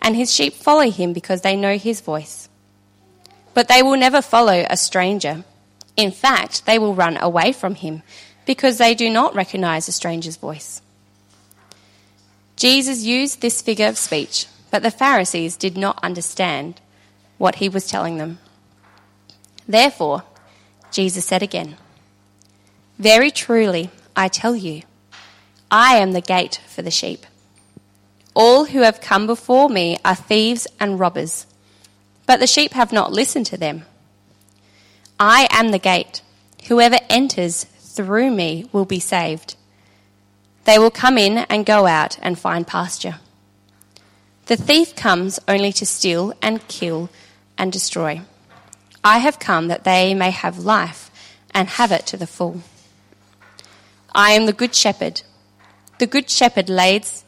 and his sheep follow him because they know his voice. But they will never follow a stranger. In fact, they will run away from him because they do not recognize a stranger's voice. Jesus used this figure of speech, but the Pharisees did not understand what he was telling them. Therefore, Jesus said again, Very truly, I tell you, I am the gate for the sheep. All who have come before me are thieves and robbers, but the sheep have not listened to them. I am the gate. Whoever enters through me will be saved. They will come in and go out and find pasture. The thief comes only to steal and kill and destroy. I have come that they may have life and have it to the full. I am the good shepherd. The good shepherd lays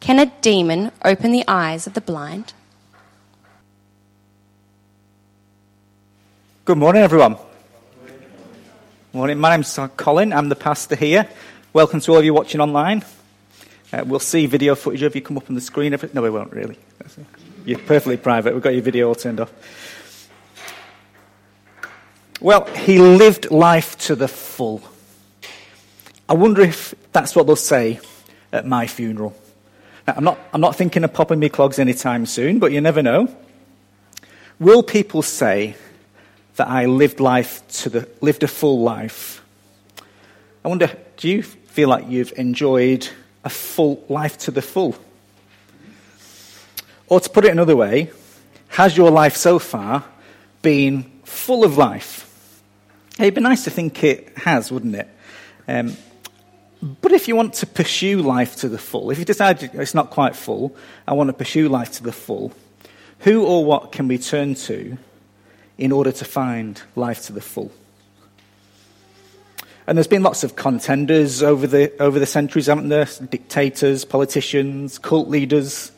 Can a demon open the eyes of the blind? Good morning, everyone. Morning. My name's Colin. I'm the pastor here. Welcome to all of you watching online. Uh, we'll see video footage of you come up on the screen. No, we won't really. You're perfectly private. We've got your video all turned off. Well, he lived life to the full. I wonder if that's what they'll say at my funeral. I'm, not, I'm not thinking of popping me clogs anytime soon, but you never know. Will people say that I lived life to the, lived a full life? I wonder, do you feel like you've enjoyed a full life to the full? Or to put it another way, has your life so far been full of life? It'd be nice to think it has, wouldn't it? Um, but if you want to pursue life to the full, if you decide it's not quite full, I want to pursue life to the full, who or what can we turn to in order to find life to the full? And there's been lots of contenders over the, over the centuries, haven't there? Dictators, politicians, cult leaders,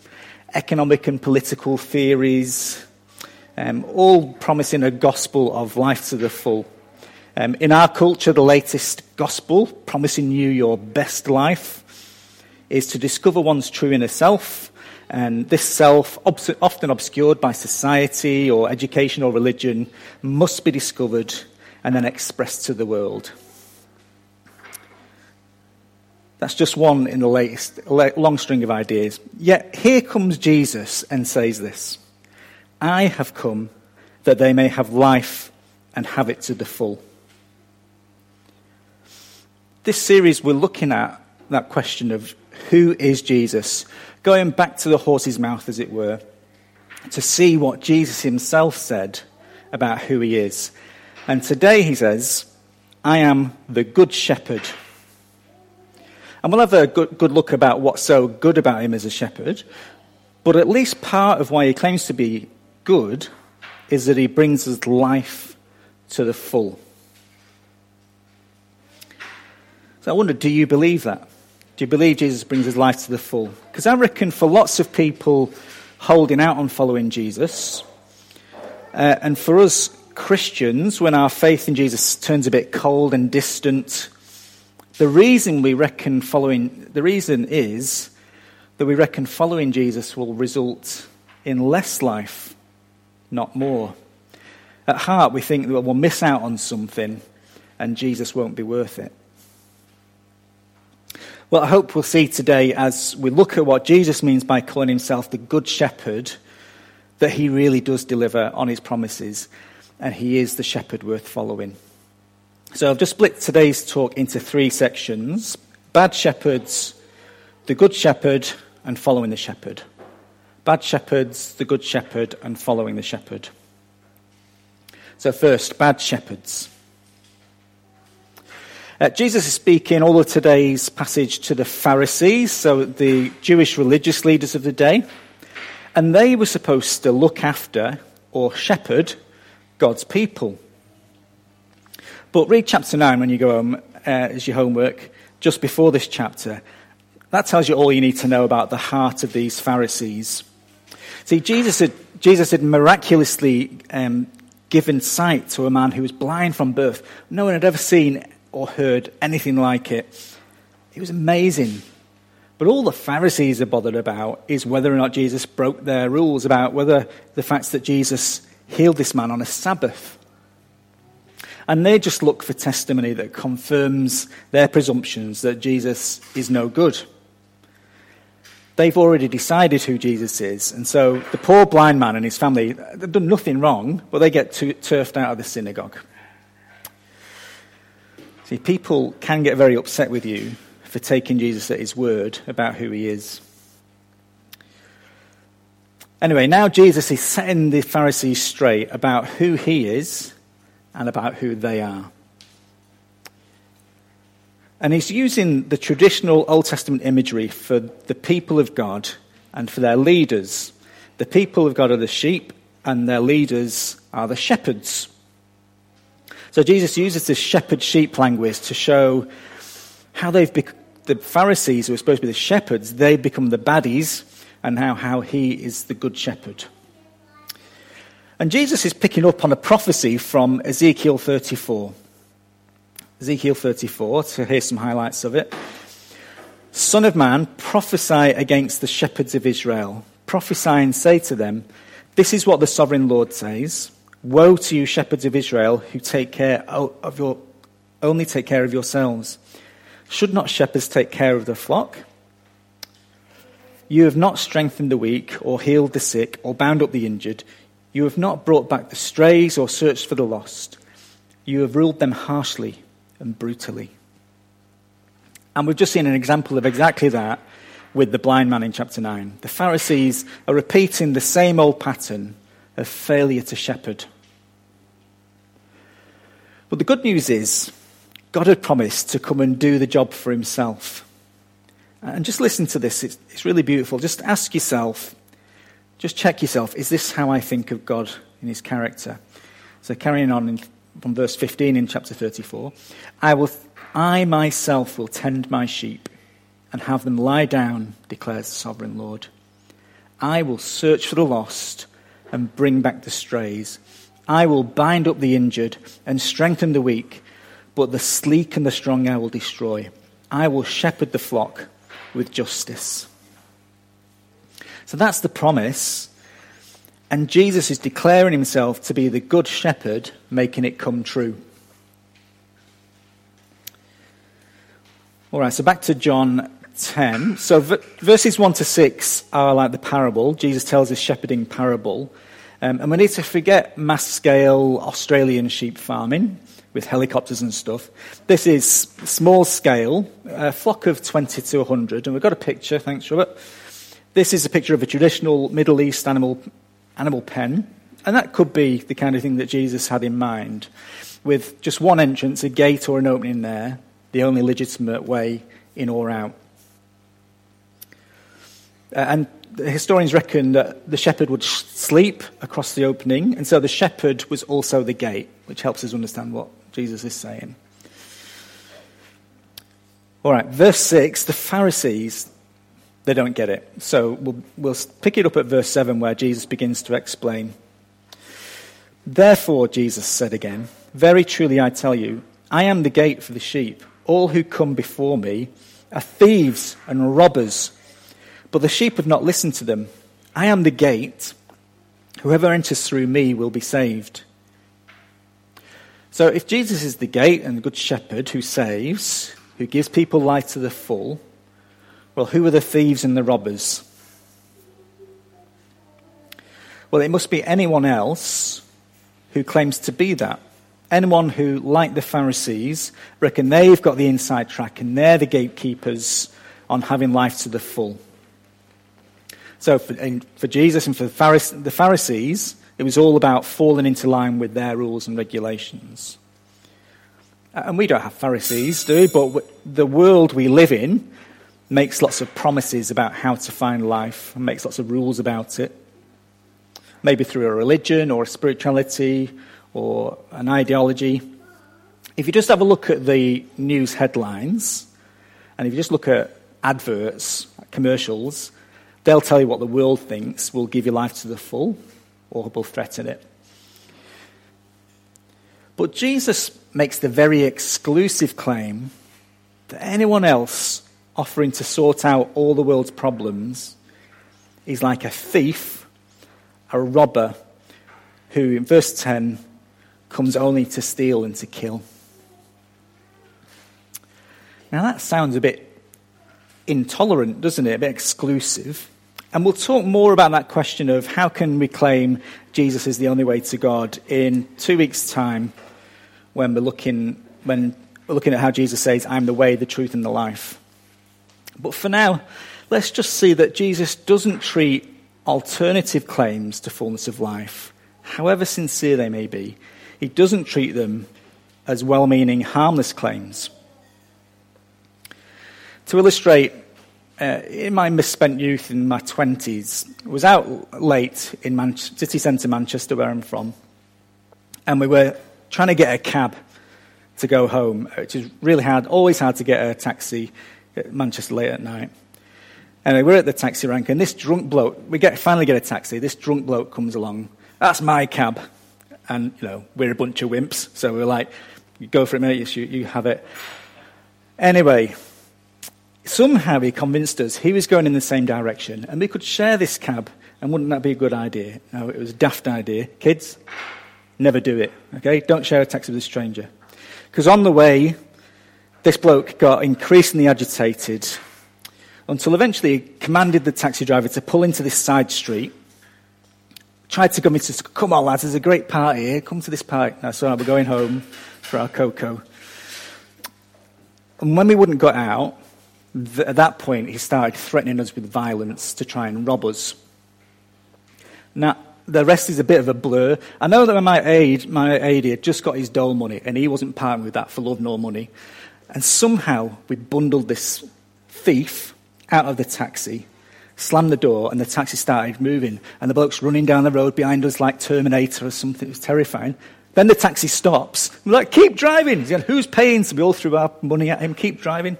economic and political theories, um, all promising a gospel of life to the full. Um, in our culture, the latest gospel, promising you your best life, is to discover one's true inner self, and this self, often obscured by society or education or religion, must be discovered and then expressed to the world. That's just one in the latest long string of ideas. Yet here comes Jesus and says this I have come that they may have life and have it to the full. This series, we're looking at that question of who is Jesus, going back to the horse's mouth, as it were, to see what Jesus himself said about who he is. And today he says, I am the good shepherd. And we'll have a good, good look about what's so good about him as a shepherd. But at least part of why he claims to be good is that he brings us life to the full. So I wonder, do you believe that? Do you believe Jesus brings his life to the full? Because I reckon for lots of people holding out on following Jesus, uh, and for us Christians, when our faith in Jesus turns a bit cold and distant, the reason we reckon following, the reason is that we reckon following Jesus will result in less life, not more. At heart, we think that we'll miss out on something and Jesus won't be worth it. Well, I hope we'll see today as we look at what Jesus means by calling himself the Good Shepherd, that he really does deliver on his promises and he is the shepherd worth following. So I've just split today's talk into three sections bad shepherds, the good shepherd, and following the shepherd. Bad shepherds, the good shepherd, and following the shepherd. So, first, bad shepherds. Uh, Jesus is speaking all of today's passage to the Pharisees, so the Jewish religious leaders of the day, and they were supposed to look after or shepherd God's people. But read chapter 9 when you go home uh, as your homework, just before this chapter. That tells you all you need to know about the heart of these Pharisees. See, Jesus had, Jesus had miraculously um, given sight to a man who was blind from birth. No one had ever seen or heard anything like it. It was amazing. But all the Pharisees are bothered about is whether or not Jesus broke their rules, about whether the fact that Jesus healed this man on a Sabbath. And they just look for testimony that confirms their presumptions that Jesus is no good. They've already decided who Jesus is. And so the poor blind man and his family, they've done nothing wrong, but they get turfed out of the synagogue. See, people can get very upset with you for taking Jesus at his word about who he is. Anyway, now Jesus is setting the Pharisees straight about who he is and about who they are. And he's using the traditional Old Testament imagery for the people of God and for their leaders. The people of God are the sheep, and their leaders are the shepherds. So Jesus uses this shepherd sheep language to show how they've become the Pharisees, who are supposed to be the shepherds, they become the baddies, and how, how he is the good shepherd. And Jesus is picking up on a prophecy from Ezekiel 34. Ezekiel 34, to hear some highlights of it. Son of man, prophesy against the shepherds of Israel. Prophesy and say to them, This is what the sovereign Lord says. Woe to you, shepherds of Israel, who take care of your, only take care of yourselves. Should not shepherds take care of the flock? You have not strengthened the weak, or healed the sick, or bound up the injured. You have not brought back the strays, or searched for the lost. You have ruled them harshly and brutally. And we've just seen an example of exactly that with the blind man in chapter 9. The Pharisees are repeating the same old pattern of failure to shepherd. But the good news is, God had promised to come and do the job for himself. And just listen to this, it's, it's really beautiful. Just ask yourself, just check yourself, is this how I think of God in his character? So, carrying on in, from verse 15 in chapter 34 I, will, I myself will tend my sheep and have them lie down, declares the sovereign Lord. I will search for the lost and bring back the strays. I will bind up the injured and strengthen the weak, but the sleek and the strong I will destroy. I will shepherd the flock with justice. So that's the promise. And Jesus is declaring himself to be the good shepherd, making it come true. All right, so back to John 10. So verses 1 to 6 are like the parable. Jesus tells his shepherding parable. Um, and we need to forget mass scale Australian sheep farming with helicopters and stuff. This is small scale, a flock of 20 to 100. And we've got a picture, thanks, Robert. This is a picture of a traditional Middle East animal, animal pen. And that could be the kind of thing that Jesus had in mind. with just one entrance, a gate or an opening there, the only legitimate way in or out. Uh, and the historians reckon that the shepherd would sleep across the opening, and so the shepherd was also the gate, which helps us understand what Jesus is saying. All right, verse 6 the Pharisees, they don't get it. So we'll, we'll pick it up at verse 7 where Jesus begins to explain. Therefore, Jesus said again, Very truly I tell you, I am the gate for the sheep. All who come before me are thieves and robbers, but the sheep have not listened to them. I am the gate. Whoever enters through me will be saved. So, if Jesus is the gate and the good shepherd who saves, who gives people life to the full, well, who are the thieves and the robbers? Well, it must be anyone else who claims to be that. Anyone who, like the Pharisees, reckon they've got the inside track and they're the gatekeepers on having life to the full. So, for, for Jesus and for the Pharisees, it was all about falling into line with their rules and regulations. Uh, and we don't have Pharisees, do we? But the world we live in makes lots of promises about how to find life and makes lots of rules about it. Maybe through a religion or a spirituality or an ideology. If you just have a look at the news headlines, and if you just look at adverts, commercials, they'll tell you what the world thinks will give you life to the full or will threaten it. But Jesus makes the very exclusive claim that anyone else offering to sort out all the world's problems is like a thief, a robber, who in verse 10 comes only to steal and to kill. Now that sounds a bit intolerant, doesn't it? A bit exclusive. And we'll talk more about that question of how can we claim Jesus is the only way to God in two weeks' time when we're looking, when we're looking at how Jesus says, I'm the way, the truth, and the life. But for now, let's just see that Jesus doesn't treat alternative claims to fullness of life, however sincere they may be, he doesn't treat them as well meaning, harmless claims. To illustrate, uh, in my misspent youth in my 20s, I was out late in Man- city centre Manchester, where I'm from, and we were trying to get a cab to go home, which is really hard, always hard to get a taxi at Manchester late at night. Anyway, we're at the taxi rank, and this drunk bloke, we get, finally get a taxi, this drunk bloke comes along. That's my cab. And, you know, we're a bunch of wimps, so we're like, you go for it, mate, you, you have it. Anyway, somehow he convinced us he was going in the same direction, and we could share this cab, and wouldn't that be a good idea? No, it was a daft idea. Kids, never do it, okay? Don't share a taxi with a stranger. Because on the way, this bloke got increasingly agitated until eventually he commanded the taxi driver to pull into this side street. Tried to convince us, to come on, lads, there's a great party here. Come to this party. No, so we're going home for our cocoa. And when we wouldn't get out, th- at that point, he started threatening us with violence to try and rob us. Now, the rest is a bit of a blur. I know that my aide, my aide had just got his dole money, and he wasn't parting with that for love nor money. And somehow we bundled this thief out of the taxi, slammed the door, and the taxi started moving. And the bloke's running down the road behind us like Terminator or something. It was terrifying. Then the taxi stops. We're like, keep driving. Said, Who's paying? So we all threw our money at him. Keep driving.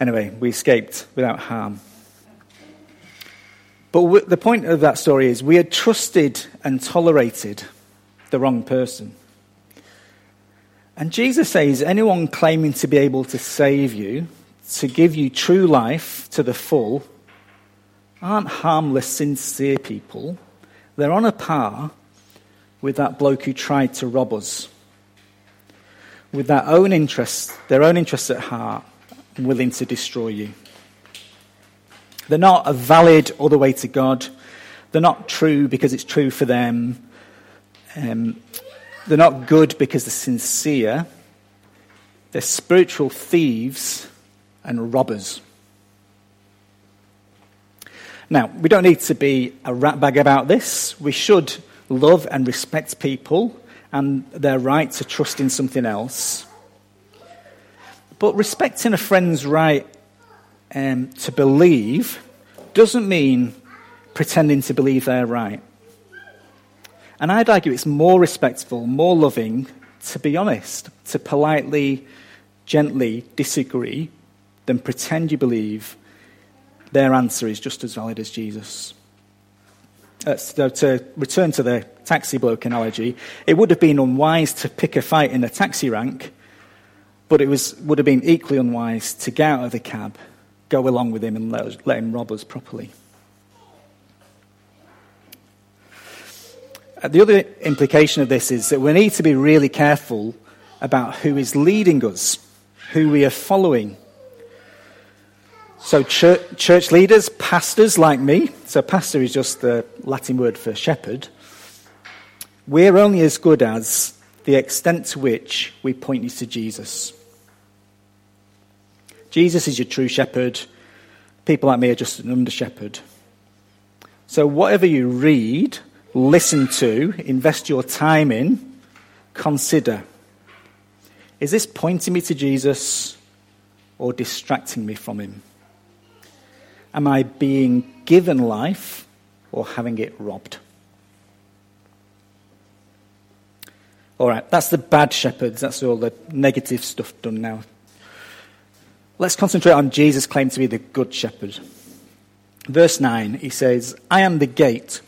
Anyway, we escaped without harm. But the point of that story is we had trusted and tolerated the wrong person. And Jesus says anyone claiming to be able to save you, to give you true life to the full, aren't harmless, sincere people. They're on a par with that bloke who tried to rob us. With their own interests, their own interests at heart, willing to destroy you. They're not a valid other way to God. They're not true because it's true for them. Um, they're not good because they're sincere. They're spiritual thieves and robbers. Now, we don't need to be a ratbag about this. We should love and respect people and their right to trust in something else. But respecting a friend's right um, to believe doesn't mean pretending to believe they're right. And I'd argue it's more respectful, more loving, to be honest, to politely, gently disagree than pretend you believe their answer is just as valid as Jesus. Uh, so to return to the taxi bloke analogy, it would have been unwise to pick a fight in the taxi rank, but it was, would have been equally unwise to get out of the cab, go along with him, and let, let him rob us properly. Uh, the other implication of this is that we need to be really careful about who is leading us, who we are following. So, church, church, leaders, pastors like me, so pastor is just the Latin word for shepherd, we're only as good as the extent to which we point you to Jesus. Jesus is your true shepherd. People like me are just an under shepherd. So, whatever you read, listen to, invest your time in, consider. Is this pointing me to Jesus or distracting me from him? Am I being given life or having it robbed? All right, that's the bad shepherds. That's all the negative stuff done now. Let's concentrate on Jesus' claim to be the good shepherd. Verse 9, he says, I am the gate.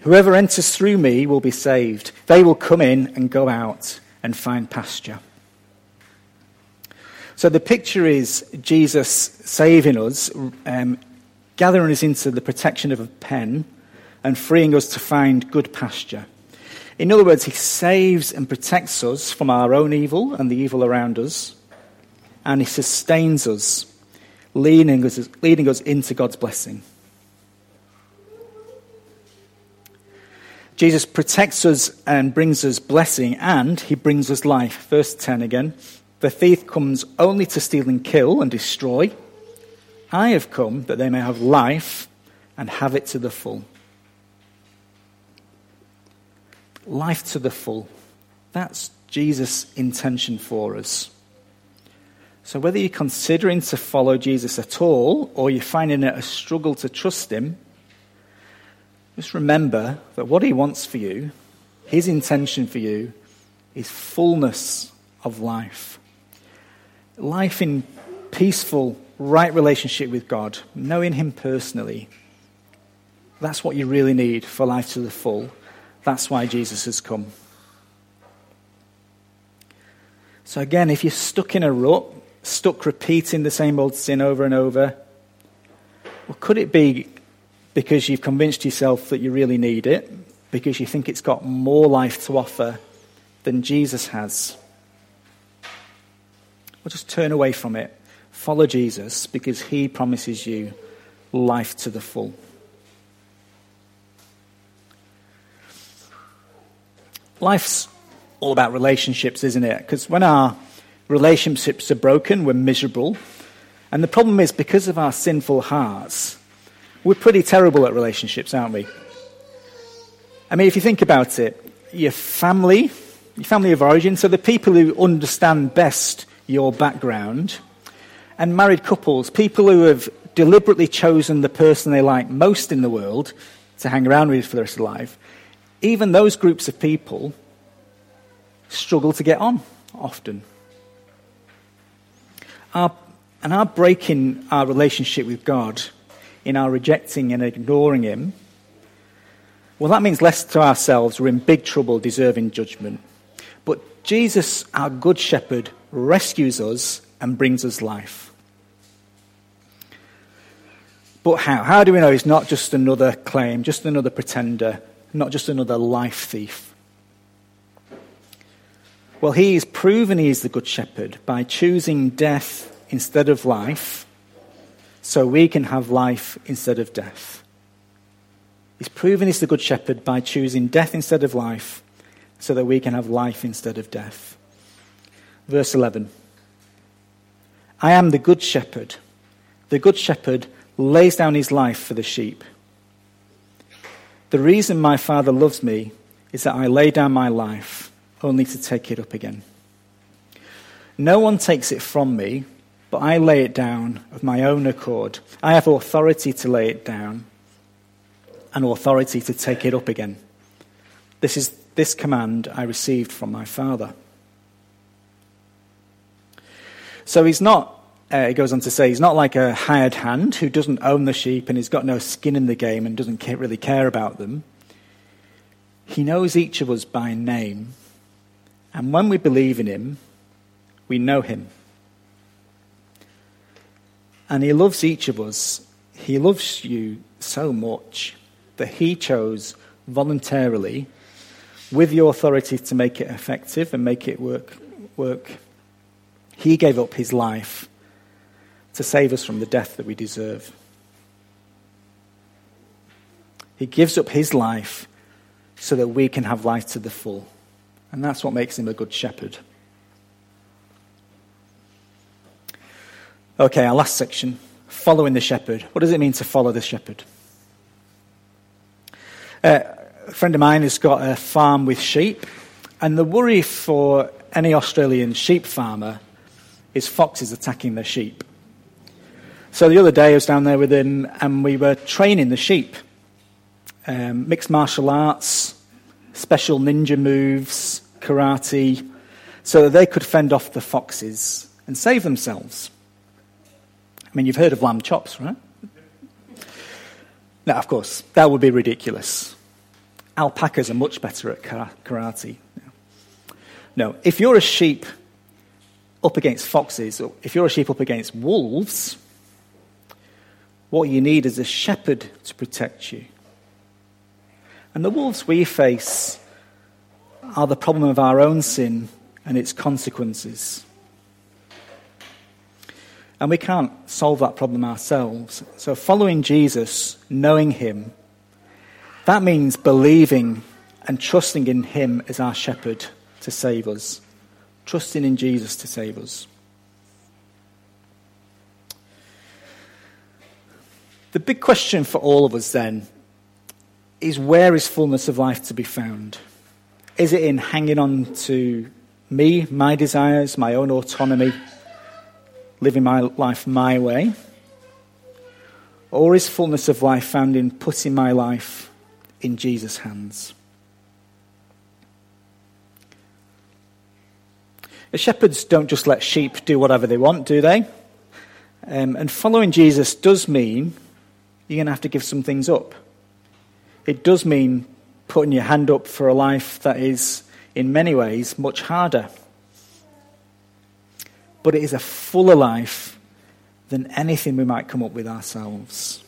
Whoever enters through me will be saved. They will come in and go out and find pasture. So the picture is Jesus saving us, um, gathering us into the protection of a pen, and freeing us to find good pasture. In other words, he saves and protects us from our own evil and the evil around us, and he sustains us, leading us, leading us into God's blessing. Jesus protects us and brings us blessing, and he brings us life. Verse 10 again. The thief comes only to steal and kill and destroy. I have come that they may have life and have it to the full. Life to the full. That's Jesus' intention for us. So, whether you're considering to follow Jesus at all or you're finding it a struggle to trust him, just remember that what He wants for you, His intention for you, is fullness of life. Life in peaceful, right relationship with God, knowing Him personally. That's what you really need for life to the full. That's why Jesus has come. So, again, if you're stuck in a rut, stuck repeating the same old sin over and over, well, could it be because you've convinced yourself that you really need it, because you think it's got more life to offer than Jesus has. Well, just turn away from it. Follow Jesus because he promises you life to the full. Life's all about relationships, isn't it? Because when our relationships are broken, we're miserable. And the problem is because of our sinful hearts, we're pretty terrible at relationships, aren't we? I mean, if you think about it, your family, your family of origin, so the people who understand best your background, and married couples, people who have deliberately chosen the person they like most in the world to hang around with for the rest of their life, even those groups of people struggle to get on often. Our, and our breaking our relationship with God in our rejecting and ignoring Him, well, that means less to ourselves. We're in big trouble deserving judgment. But Jesus, our Good Shepherd, rescues us and brings us life. But how? How do we know he's not just another claim, just another pretender, not just another life thief? Well, he's proven he is the Good Shepherd by choosing death instead of life so we can have life instead of death. He's proven he's the good shepherd by choosing death instead of life so that we can have life instead of death. Verse 11 I am the good shepherd. The good shepherd lays down his life for the sheep. The reason my Father loves me is that I lay down my life only to take it up again. No one takes it from me, but I lay it down of my own accord. I have authority to lay it down and authority to take it up again. This is this command I received from my Father. So he's not, uh, he goes on to say, he's not like a hired hand who doesn't own the sheep and he's got no skin in the game and doesn't really care about them. He knows each of us by name. And when we believe in him, we know him. And he loves each of us. He loves you so much that he chose voluntarily, with the authority to make it effective and make it work, work. He gave up his life to save us from the death that we deserve. He gives up his life so that we can have life to the full. And that's what makes him a good shepherd. Okay, our last section following the shepherd. What does it mean to follow the shepherd? Uh, a friend of mine has got a farm with sheep, and the worry for any Australian sheep farmer is foxes attacking their sheep. So the other day I was down there with him, and we were training the sheep um, mixed martial arts, special ninja moves, karate, so that they could fend off the foxes and save themselves. I mean, you've heard of lamb chops, right? Now, of course, that would be ridiculous. Alpacas are much better at karate. No, if you're a sheep up against foxes, or if you're a sheep up against wolves, what you need is a shepherd to protect you. And the wolves we face are the problem of our own sin and its consequences. And we can't solve that problem ourselves. So, following Jesus, knowing Him, that means believing and trusting in Him as our shepherd to save us, trusting in Jesus to save us. The big question for all of us then is where is fullness of life to be found? Is it in hanging on to me, my desires, my own autonomy, living my life my way? Or is fullness of life found in putting my life in Jesus' hands? The shepherds don't just let sheep do whatever they want, do they? Um, and following Jesus does mean you're going to have to give some things up it does mean putting your hand up for a life that is, in many ways, much harder. But it is a fuller life than anything we might come up with ourselves.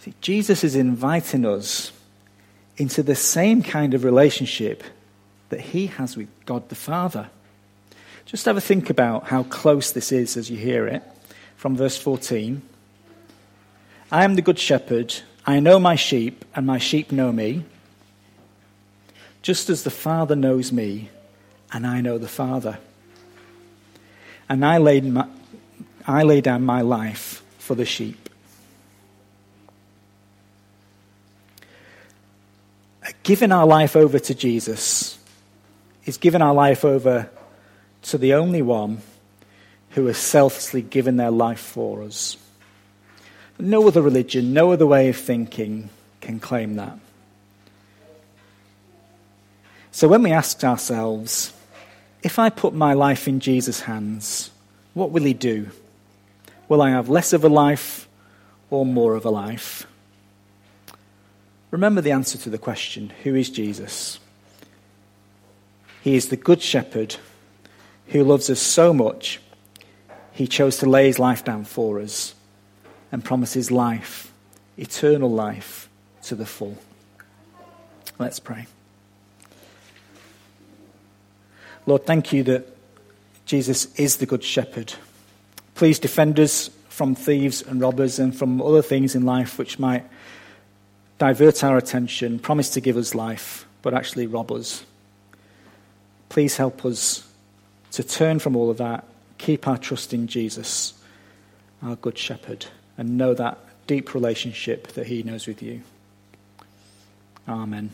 See, Jesus is inviting us into the same kind of relationship that he has with God the Father. Just have a think about how close this is as you hear it from verse 14. I am the good shepherd. I know my sheep, and my sheep know me, just as the Father knows me, and I know the Father. And I lay, my, I lay down my life for the sheep. Giving our life over to Jesus is giving our life over to the only one who has selflessly given their life for us. No other religion, no other way of thinking can claim that. So when we ask ourselves, if I put my life in Jesus' hands, what will he do? Will I have less of a life or more of a life? Remember the answer to the question who is Jesus? He is the Good Shepherd who loves us so much, he chose to lay his life down for us and promises life, eternal life to the full. Let's pray. Lord, thank you that Jesus is the Good Shepherd. Please defend us from thieves and robbers and from other things in life which might divert our attention, promise to give us life, but actually rob us. Please help us to turn from all of that, keep our trust in Jesus, our Good Shepherd and know that deep relationship that He knows with you. Amen.